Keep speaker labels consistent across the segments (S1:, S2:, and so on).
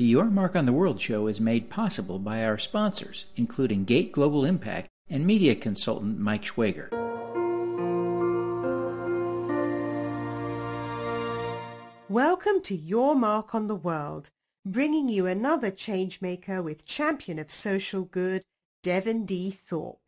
S1: The Your Mark on the World show is made possible by our sponsors, including Gate Global Impact and media consultant Mike Schwager.
S2: Welcome to Your Mark on the World, bringing you another changemaker with champion of social good, Devin D. Thorpe.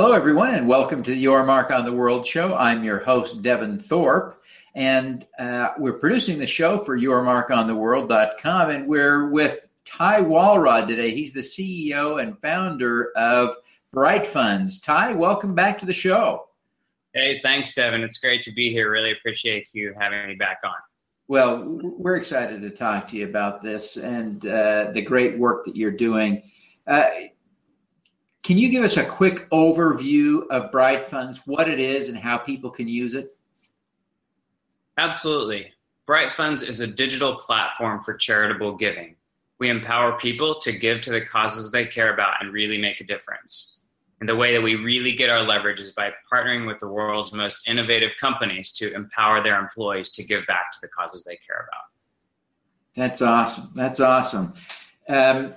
S1: Hello, everyone, and welcome to Your Mark on the World show. I'm your host, Devin Thorpe, and uh, we're producing the show for YourMarkOnTheWorld.com, and we're with Ty Walrod today. He's the CEO and founder of Bright Funds. Ty, welcome back to the show.
S3: Hey, thanks, Devin. It's great to be here. Really appreciate you having me back on.
S1: Well, we're excited to talk to you about this and uh, the great work that you're doing. Uh, can you give us a quick overview of Bright Funds, what it is, and how people can use it?
S3: Absolutely. Bright Funds is a digital platform for charitable giving. We empower people to give to the causes they care about and really make a difference. And the way that we really get our leverage is by partnering with the world's most innovative companies to empower their employees to give back to the causes they care about.
S1: That's awesome. That's awesome. Um,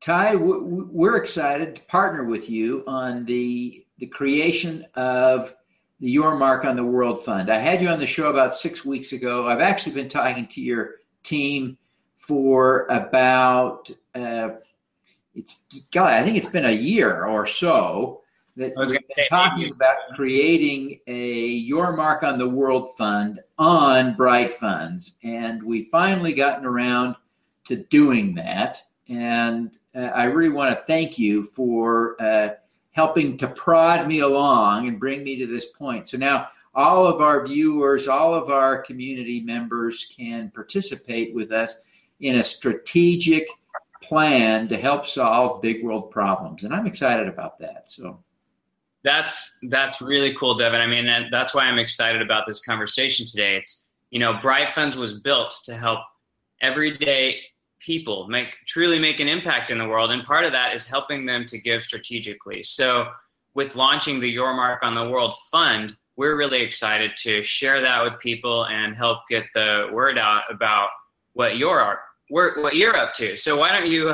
S1: Ty, we're excited to partner with you on the the creation of the Your Mark on the World Fund. I had you on the show about six weeks ago. I've actually been talking to your team for about uh, it's God, I think it's been a year or so that we've been talking about creating a Your Mark on the World Fund on Bright Funds, and we finally gotten around to doing that. And I really want to thank you for uh, helping to prod me along and bring me to this point. So now all of our viewers, all of our community members can participate with us in a strategic plan to help solve big world problems. And I'm excited about that. So
S3: that's that's really cool, Devin. I mean, that's why I'm excited about this conversation today. It's you know, Bright Funds was built to help everyday people make truly make an impact in the world. And part of that is helping them to give strategically. So with launching the your mark on the world fund we're really excited to share that with people and help get the word out about what you're what you're up to. So why don't you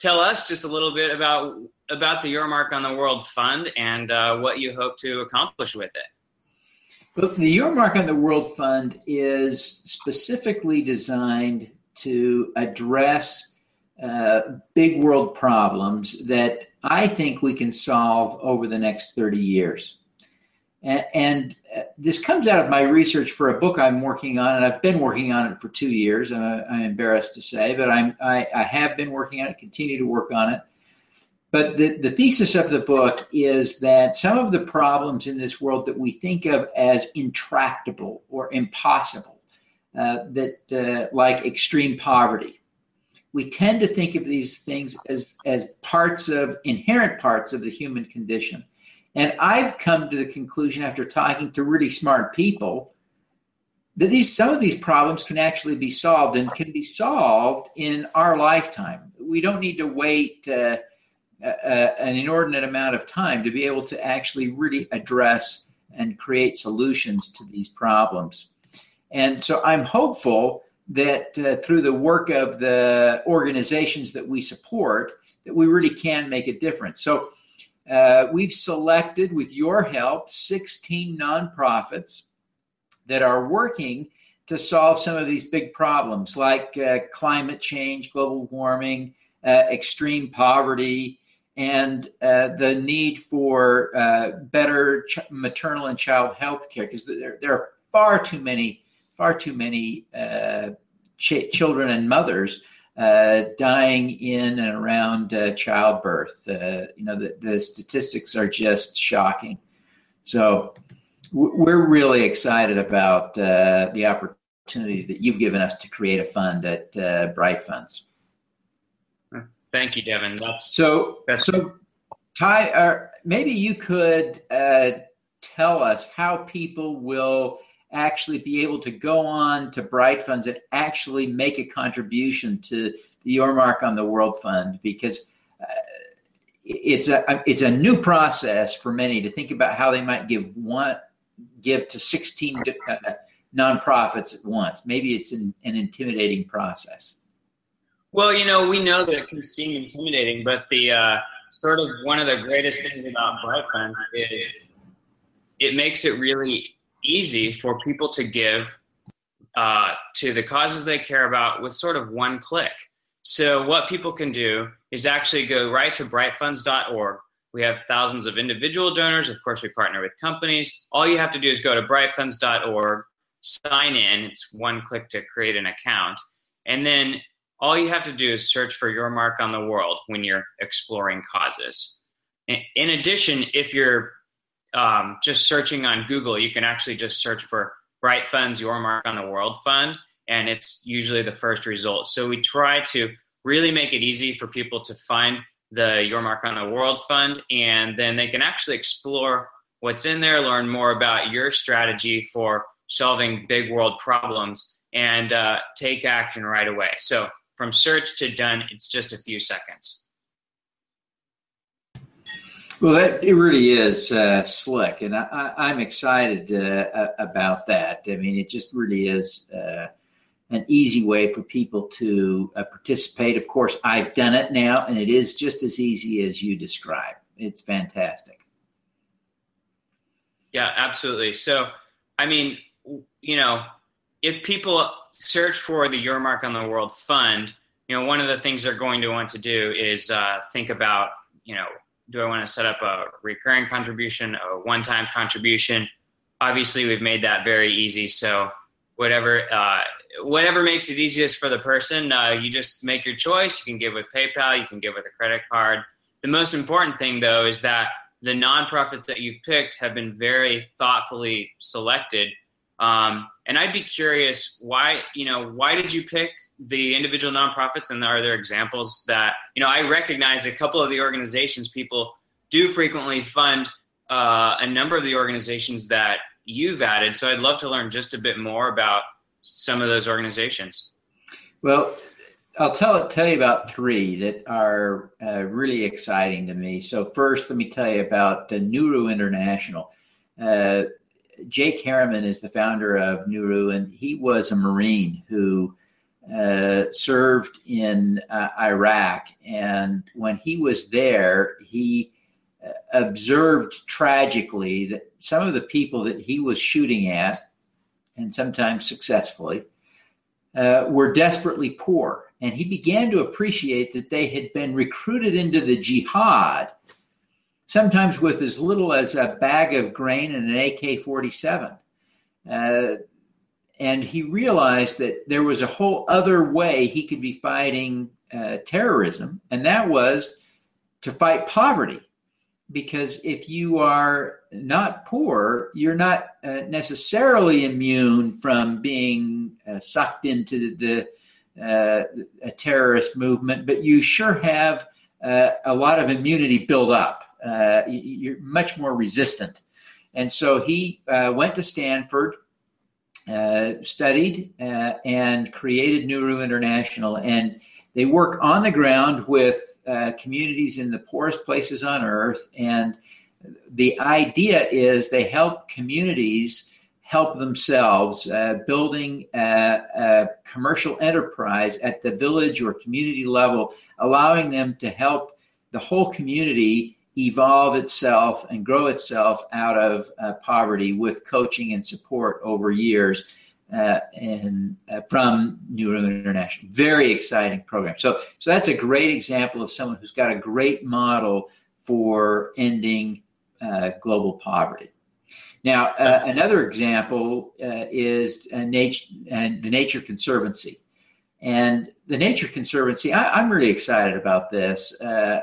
S3: tell us just a little bit about about the your mark on the world fund and uh, what you hope to accomplish with it.
S1: Well, the Your Mark on the World Fund is specifically designed to address uh, big world problems that I think we can solve over the next 30 years. And, and uh, this comes out of my research for a book I'm working on, and I've been working on it for two years. I'm, I'm embarrassed to say, but I'm, I, I have been working on it, continue to work on it. But the, the thesis of the book is that some of the problems in this world that we think of as intractable or impossible uh, that uh, like extreme poverty. We tend to think of these things as, as parts of inherent parts of the human condition. And I've come to the conclusion after talking to really smart people that these some of these problems can actually be solved and can be solved in our lifetime. We don't need to wait uh, an inordinate amount of time to be able to actually really address and create solutions to these problems. And so I'm hopeful that uh, through the work of the organizations that we support, that we really can make a difference. So uh, we've selected, with your help, 16 nonprofits that are working to solve some of these big problems like uh, climate change, global warming, uh, extreme poverty, and uh, the need for uh, better ch- maternal and child health care because there, there are far too many far too many uh, ch- children and mothers uh, dying in and around uh, childbirth. Uh, you know, the, the, statistics are just shocking. So w- we're really excited about uh, the opportunity that you've given us to create a fund at uh, Bright Funds.
S3: Thank you, Devin. That's
S1: so. That's- so, Ty, maybe you could tell us how people will actually be able to go on to Bright Funds and actually make a contribution to the Your Mark on the World Fund because uh, it's a it's a new process for many to think about how they might give one give to 16 uh, nonprofits at once. Maybe it's an, an intimidating process.
S3: Well, you know, we know that it can seem intimidating, but the uh, sort of one of the greatest things about Bright Funds is it makes it really easy for people to give uh, to the causes they care about with sort of one click. So, what people can do is actually go right to brightfunds.org. We have thousands of individual donors. Of course, we partner with companies. All you have to do is go to brightfunds.org, sign in. It's one click to create an account. And then all you have to do is search for your mark on the world when you're exploring causes. In addition, if you're um, just searching on Google, you can actually just search for Bright Funds Your Mark on the World Fund and it's usually the first result. So we try to really make it easy for people to find the Your Mark on the World Fund, and then they can actually explore what's in there, learn more about your strategy for solving big world problems, and uh, take action right away. So from search to done, it's just a few seconds.
S1: Well, that it really is uh, slick, and I, am excited uh, about that. I mean, it just really is uh, an easy way for people to uh, participate. Of course, I've done it now, and it is just as easy as you describe. It's fantastic.
S3: Yeah, absolutely. So, I mean, you know, if people search for the Your Mark on the World Fund, you know, one of the things they're going to want to do is uh, think about, you know, do I want to set up a recurring contribution, a one-time contribution? Obviously, we've made that very easy. So, whatever uh, whatever makes it easiest for the person. Uh, you just make your choice. You can give with PayPal. You can give with a credit card. The most important thing, though, is that the nonprofits that you've picked have been very thoughtfully selected. Um, and I'd be curious why you know why did you pick the individual nonprofits? And are there examples that you know I recognize a couple of the organizations people do frequently fund uh, a number of the organizations that you've added. So I'd love to learn just a bit more about some of those organizations.
S1: Well, I'll tell tell you about three that are uh, really exciting to me. So first, let me tell you about uh, Nuru International. Uh, Jake Harriman is the founder of Nuru, and he was a Marine who uh, served in uh, Iraq. And when he was there, he uh, observed tragically that some of the people that he was shooting at, and sometimes successfully, uh, were desperately poor. And he began to appreciate that they had been recruited into the jihad, sometimes with as little as a bag of grain and an AK 47. Uh, and he realized that there was a whole other way he could be fighting uh, terrorism, and that was to fight poverty because if you are not poor, you're not uh, necessarily immune from being uh, sucked into the uh, a terrorist movement, but you sure have uh, a lot of immunity built up. Uh, you're much more resistant. And so he uh, went to Stanford, studied, and created Nuru International. And they work on the ground with uh, communities in the poorest places on earth. And the idea is they help communities help themselves, uh, building a, a, commercial enterprise at the village or community level, allowing them to help the whole community evolve itself and grow itself out of uh, poverty with coaching and support over years uh, and uh, from Nuru International. Very exciting program. So, so that's a great example of someone who's got a great model for ending uh, global poverty. Now, uh, another example uh, is nature and the Nature Conservancy. And the Nature Conservancy, I, am really excited about this. Uh,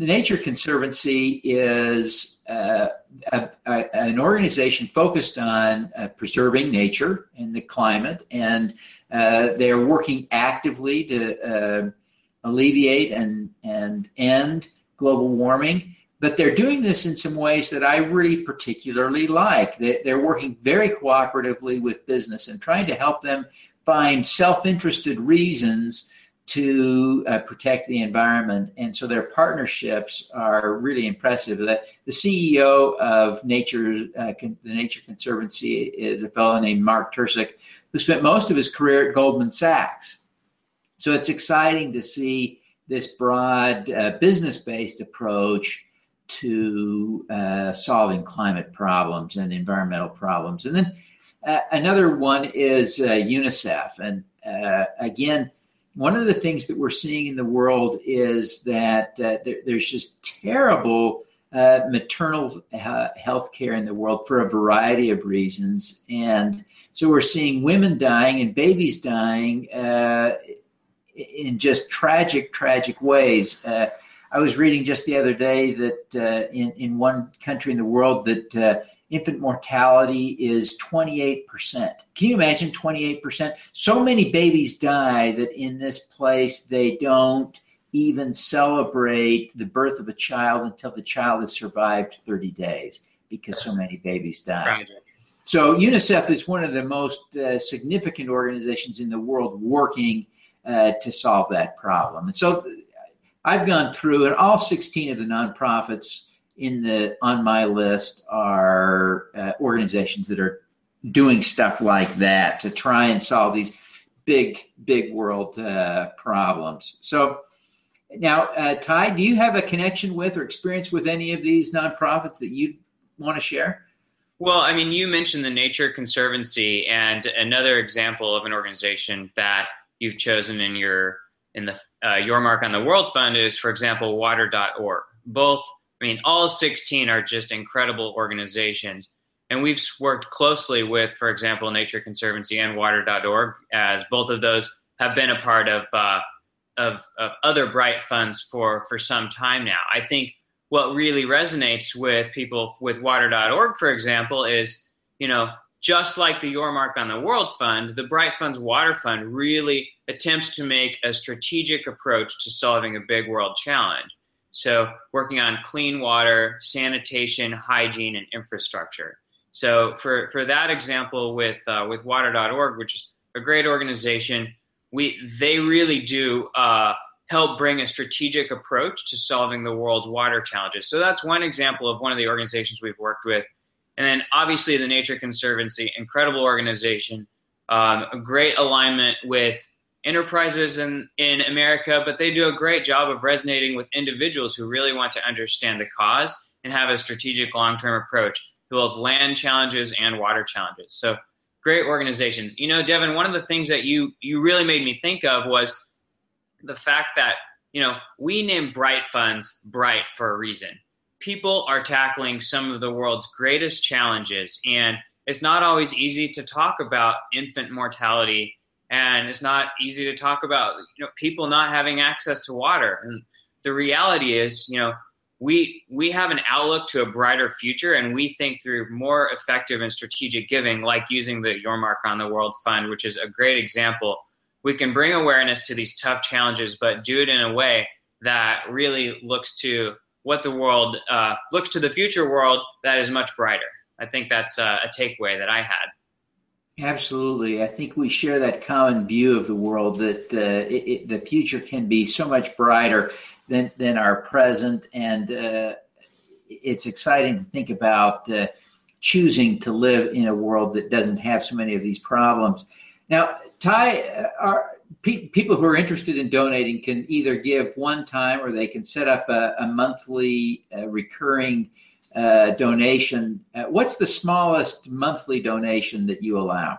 S1: the Nature Conservancy is uh, a, a, an organization focused on uh, preserving nature and the climate, and uh, they are working actively to uh, alleviate and, and end global warming. But they're doing this in some ways that I really particularly like. They, they're working very cooperatively with business and trying to help them find self interested reasons to uh, protect the environment. And so their partnerships are really impressive. The, the CEO of Nature, uh, the Nature Conservancy is a fellow named Mark Tercek, who spent most of his career at Goldman Sachs. So it's exciting to see this broad uh, business based approach to uh, solving climate problems and environmental problems. And then uh, another one is uh, UNICEF. And again, one of the things that we're seeing in the world is that uh, there, there's just terrible uh, maternal uh, health care in the world for a variety of reasons. And so we're seeing women dying and babies dying uh, in just tragic, tragic ways. Uh, I was reading just the other day that uh, in, in one country in the world that uh, infant mortality is 28%. Can you imagine 28%? So many babies die that in this place they don't even celebrate the birth of a child until the child has survived 30 days because so many babies die. Tragic. So UNICEF is one of the most uh, significant organizations in the world working uh, to solve that problem. And so I've gone through, and all 16 of the nonprofits in the on my list are uh, organizations that are doing stuff like that to try and solve these big, big world uh, problems. So now, uh, Ty, do you have a connection with or experience with any of these nonprofits that you want to share?
S3: Well, I mean, you mentioned the Nature Conservancy, and another example of an organization that you've chosen in your in the uh, Your Mark on the World Fund is, for example, Water.org. Both, I mean, all 16 are just incredible organizations. And we've worked closely with, for example, Nature Conservancy and Water.org, as both of those have been a part of, uh, of, of other Bright funds for, for some time now. I think what really resonates with people with Water.org, for example, is, you know, just like the Your Mark on the World Fund, the Bright Funds Water Fund really attempts to make a strategic approach to solving a big world challenge. So, working on clean water, sanitation, hygiene, and infrastructure. So, for, for that example, with uh, with Water.org, which is a great organization, we they really do uh, help bring a strategic approach to solving the world's water challenges. So, that's one example of one of the organizations we've worked with and then obviously the Nature Conservancy, incredible organization, um, a great alignment with enterprises in, in America, but they do a great job of resonating with individuals who really want to understand the cause and have a strategic long term approach to both land challenges and water challenges. So great organizations. You know, Devin, one of the things that you you really made me think of was the fact that, you know, we name Bright Funds Bright for a reason people are tackling some of the world's greatest challenges. And it's not always easy to talk about infant mortality. And it's not easy to talk about you know, people not having access to water. And the reality is, you know, we we have an outlook to a brighter future and we think through more effective and strategic giving like using the your mark on the world fund which is a great example we can bring awareness to these tough challenges but do it in a way that really looks to what the world uh, looks to the future world that is much brighter. I think that's uh, a takeaway that I had.
S1: Absolutely. I think we share that common view of the world that uh, it, it, the future can be so much brighter than, than our present. And uh, it's exciting to think about uh, choosing to live in a world that doesn't have so many of these problems. Now, Ty, uh, are, pe- people who are interested in donating can either give one time or they can set up a, a monthly uh, recurring uh, donation. Uh, what's the smallest monthly donation that you allow?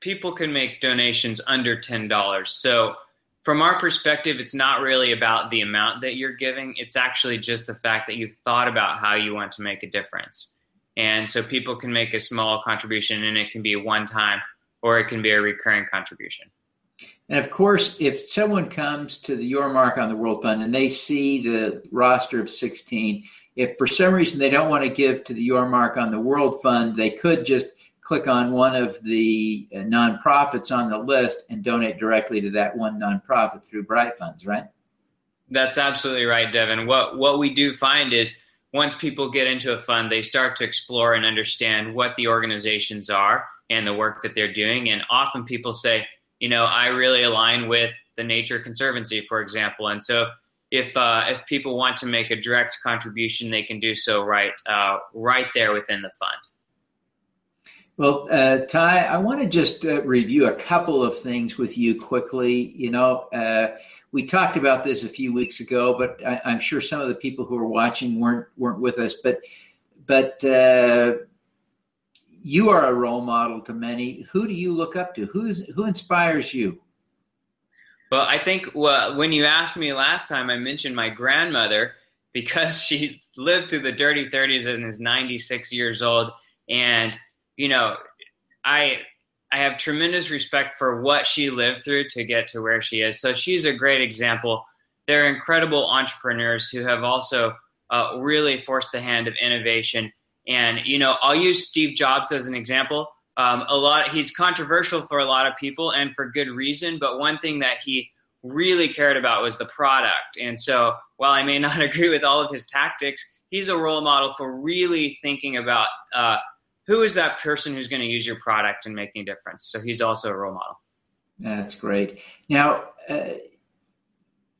S3: People can make donations under $10. So, from our perspective, it's not really about the amount that you're giving. It's actually just the fact that you've thought about how you want to make a difference. And so people can make a small contribution and it can be a one time or it can be a recurring contribution.
S1: And of course, if someone comes to the Your Mark on the World Fund and they see the roster of 16, if for some reason they don't want to give to the Your Mark on the World Fund, they could just click on one of the uh, nonprofits on the list and donate directly to that one nonprofit through Bright Funds, right?
S3: That's absolutely right, Devin. What what we do find is once people get into a fund, they start to explore and understand what the organizations are and the work that they're doing. And often people say, you know, I really align with the Nature Conservancy, for example. And so, if uh, if people want to make a direct contribution, they can do so right uh, right there within the fund.
S1: Well, uh, Ty, I want to just uh, review a couple of things with you quickly. You know, uh, we talked about this a few weeks ago, but I, am sure some of the people who are watching weren't weren't with us. But but uh, you are a role model to many. Who do you look up to? Who's who inspires you?
S3: Well, I think well, when you asked me last time, I mentioned my grandmother because she lived through the dirty 30s and is 96 years old. And you know, I I have tremendous respect for what she lived through to get to where she is. So she's a great example. They're incredible entrepreneurs who have also uh, really forced the hand of innovation. And you know, I'll use Steve Jobs as an example. Um, a lot he's controversial for a lot of people and for good reason. But one thing that he really cared about was the product. And so, while I may not agree with all of his tactics, he's a role model for really thinking about uh, who is that person who's going to use your product and making a difference. So he's also a role model.
S1: That's great. Now, uh,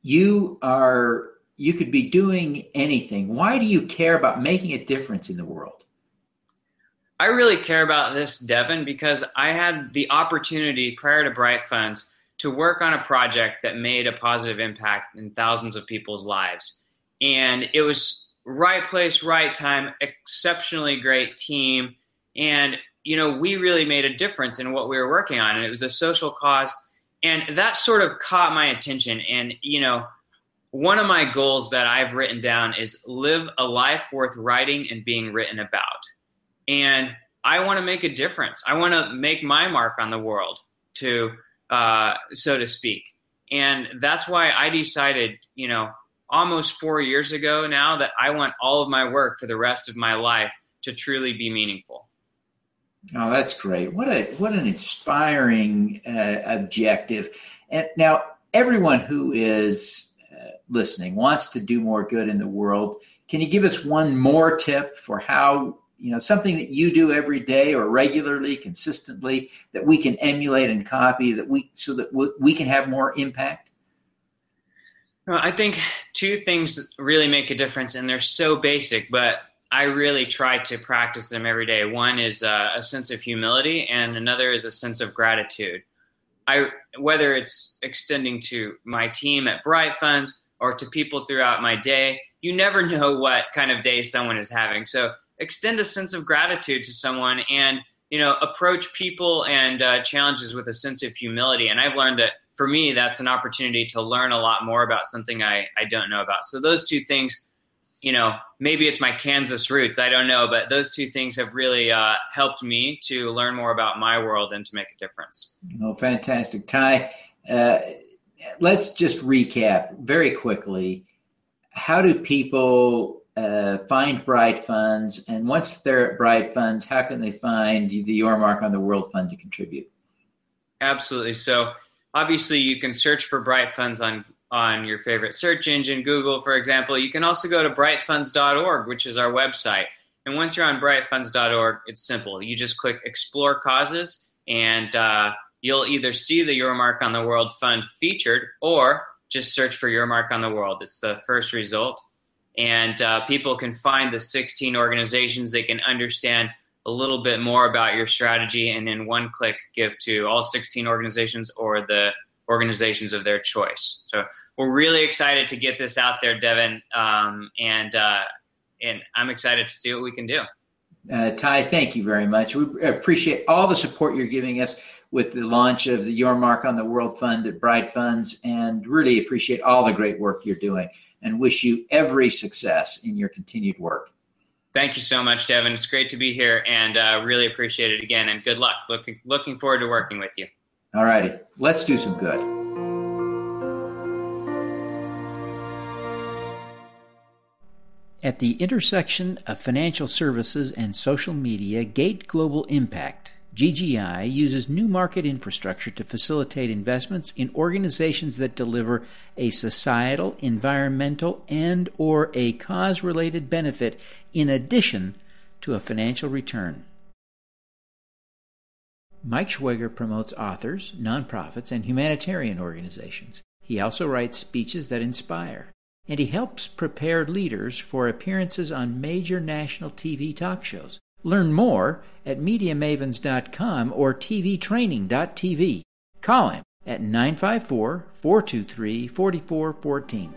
S1: you are you could be doing anything. Why do you care about making a difference in the world?
S3: I really care about this, Devin, because I had the opportunity prior to Bright Funds to work on a project that made a positive impact in thousands of people's lives. And it was right place, right time, exceptionally great team. And, you know, we really made a difference in what we were working on. And it was a social cause. And that sort of caught my attention. And, you know, one of my goals that I've written down is live a life worth writing and being written about. And I want to make a difference. I want to make my mark on the world, to uh, so to speak. And that's why I decided, you know, almost four years ago now that I want all of my work for the rest of my life to truly be meaningful.
S1: Oh, that's great! What a what an inspiring uh, objective. And now, everyone who is uh, listening wants to do more good in the world. Can you give us one more tip for how you know something that you do every day or regularly consistently that we can emulate and copy that we so that we can have more impact?
S3: Well, i think two things really make a difference and they're so basic but i really try to practice them every day. One is uh, a sense of humility and another is a sense of gratitude. I whether it's extending to my team at bright funds or to people throughout my day you never know what kind of day someone is having. So extend a sense of gratitude to someone and you know approach people and uh, challenges with a sense of humility. And i've learned that for me that's an opportunity to learn a lot more about something i, I don't know about. So those two things you know maybe it's my kansas roots i don't know but those two things have really uh, helped me to learn more about my world and to make a difference.
S1: Oh fantastic. Ty uh, let's just recap very quickly. How do people uh, find Bright Funds, and once they're at Bright Funds, how can they find the Your Mark on the World Fund to contribute?
S3: Absolutely. So obviously, you can search for Bright Funds on on your favorite search engine, Google, for example. You can also go to brightfunds.org, which is our website. And once you're on brightfunds.org, it's simple. You just click Explore Causes, and uh, you'll either see the Your Mark on the World Fund featured, or just search for Your Mark on the World. It's the first result and uh, people can find the 16 organizations. They can understand a little bit more about your strategy, and in one click, give to all 16 organizations or the organizations of their choice. So we're really excited to get this out there, Devin, um, and uh, and I'm excited to see what we can do.
S1: Uh, Ty, thank you very much. We appreciate all the support you're giving us with the launch of the Your Mark on the World Fund at Bright Funds, and really appreciate all the great work you're doing and wish you every success in your continued work.
S3: Thank you so much, Devin. It's great to be here and uh, really appreciate it again. And good luck. Looking, looking forward to working with you.
S1: All righty. Let's do some good. At the intersection of financial services and social media, Gate Global Impact GGI uses new market infrastructure to facilitate investments in organizations that deliver a societal, environmental, and or a cause-related benefit in addition to a financial return. Mike Schwager promotes authors, nonprofits, and humanitarian organizations. He also writes speeches that inspire, and he helps prepare leaders for appearances on major national TV talk shows. Learn more at MediaMavens.com or TVTraining.tv. Call him at 954 423 4414.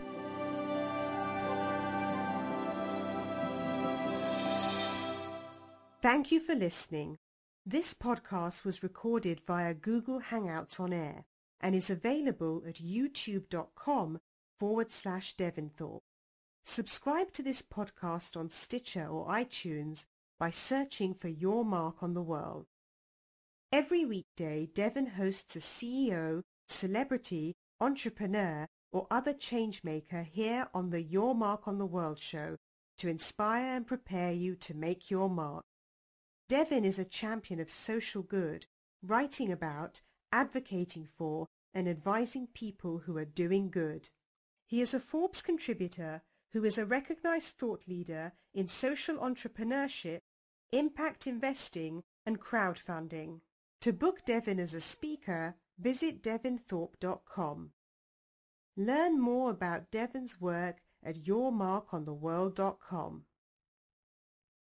S2: Thank you for listening. This podcast was recorded via Google Hangouts on Air and is available at youtube.com forward slash Devinthorpe. Subscribe to this podcast on Stitcher or iTunes by searching for Your Mark on the World. Every weekday, Devin hosts a CEO, celebrity, entrepreneur, or other changemaker here on the Your Mark on the World show to inspire and prepare you to make your mark. Devin is a champion of social good, writing about, advocating for, and advising people who are doing good. He is a Forbes contributor who is a recognized thought leader in social entrepreneurship, impact investing, and crowdfunding. To book Devin as a speaker, visit devinthorpe.com. Learn more about Devin's work at yourmarkontheworld.com.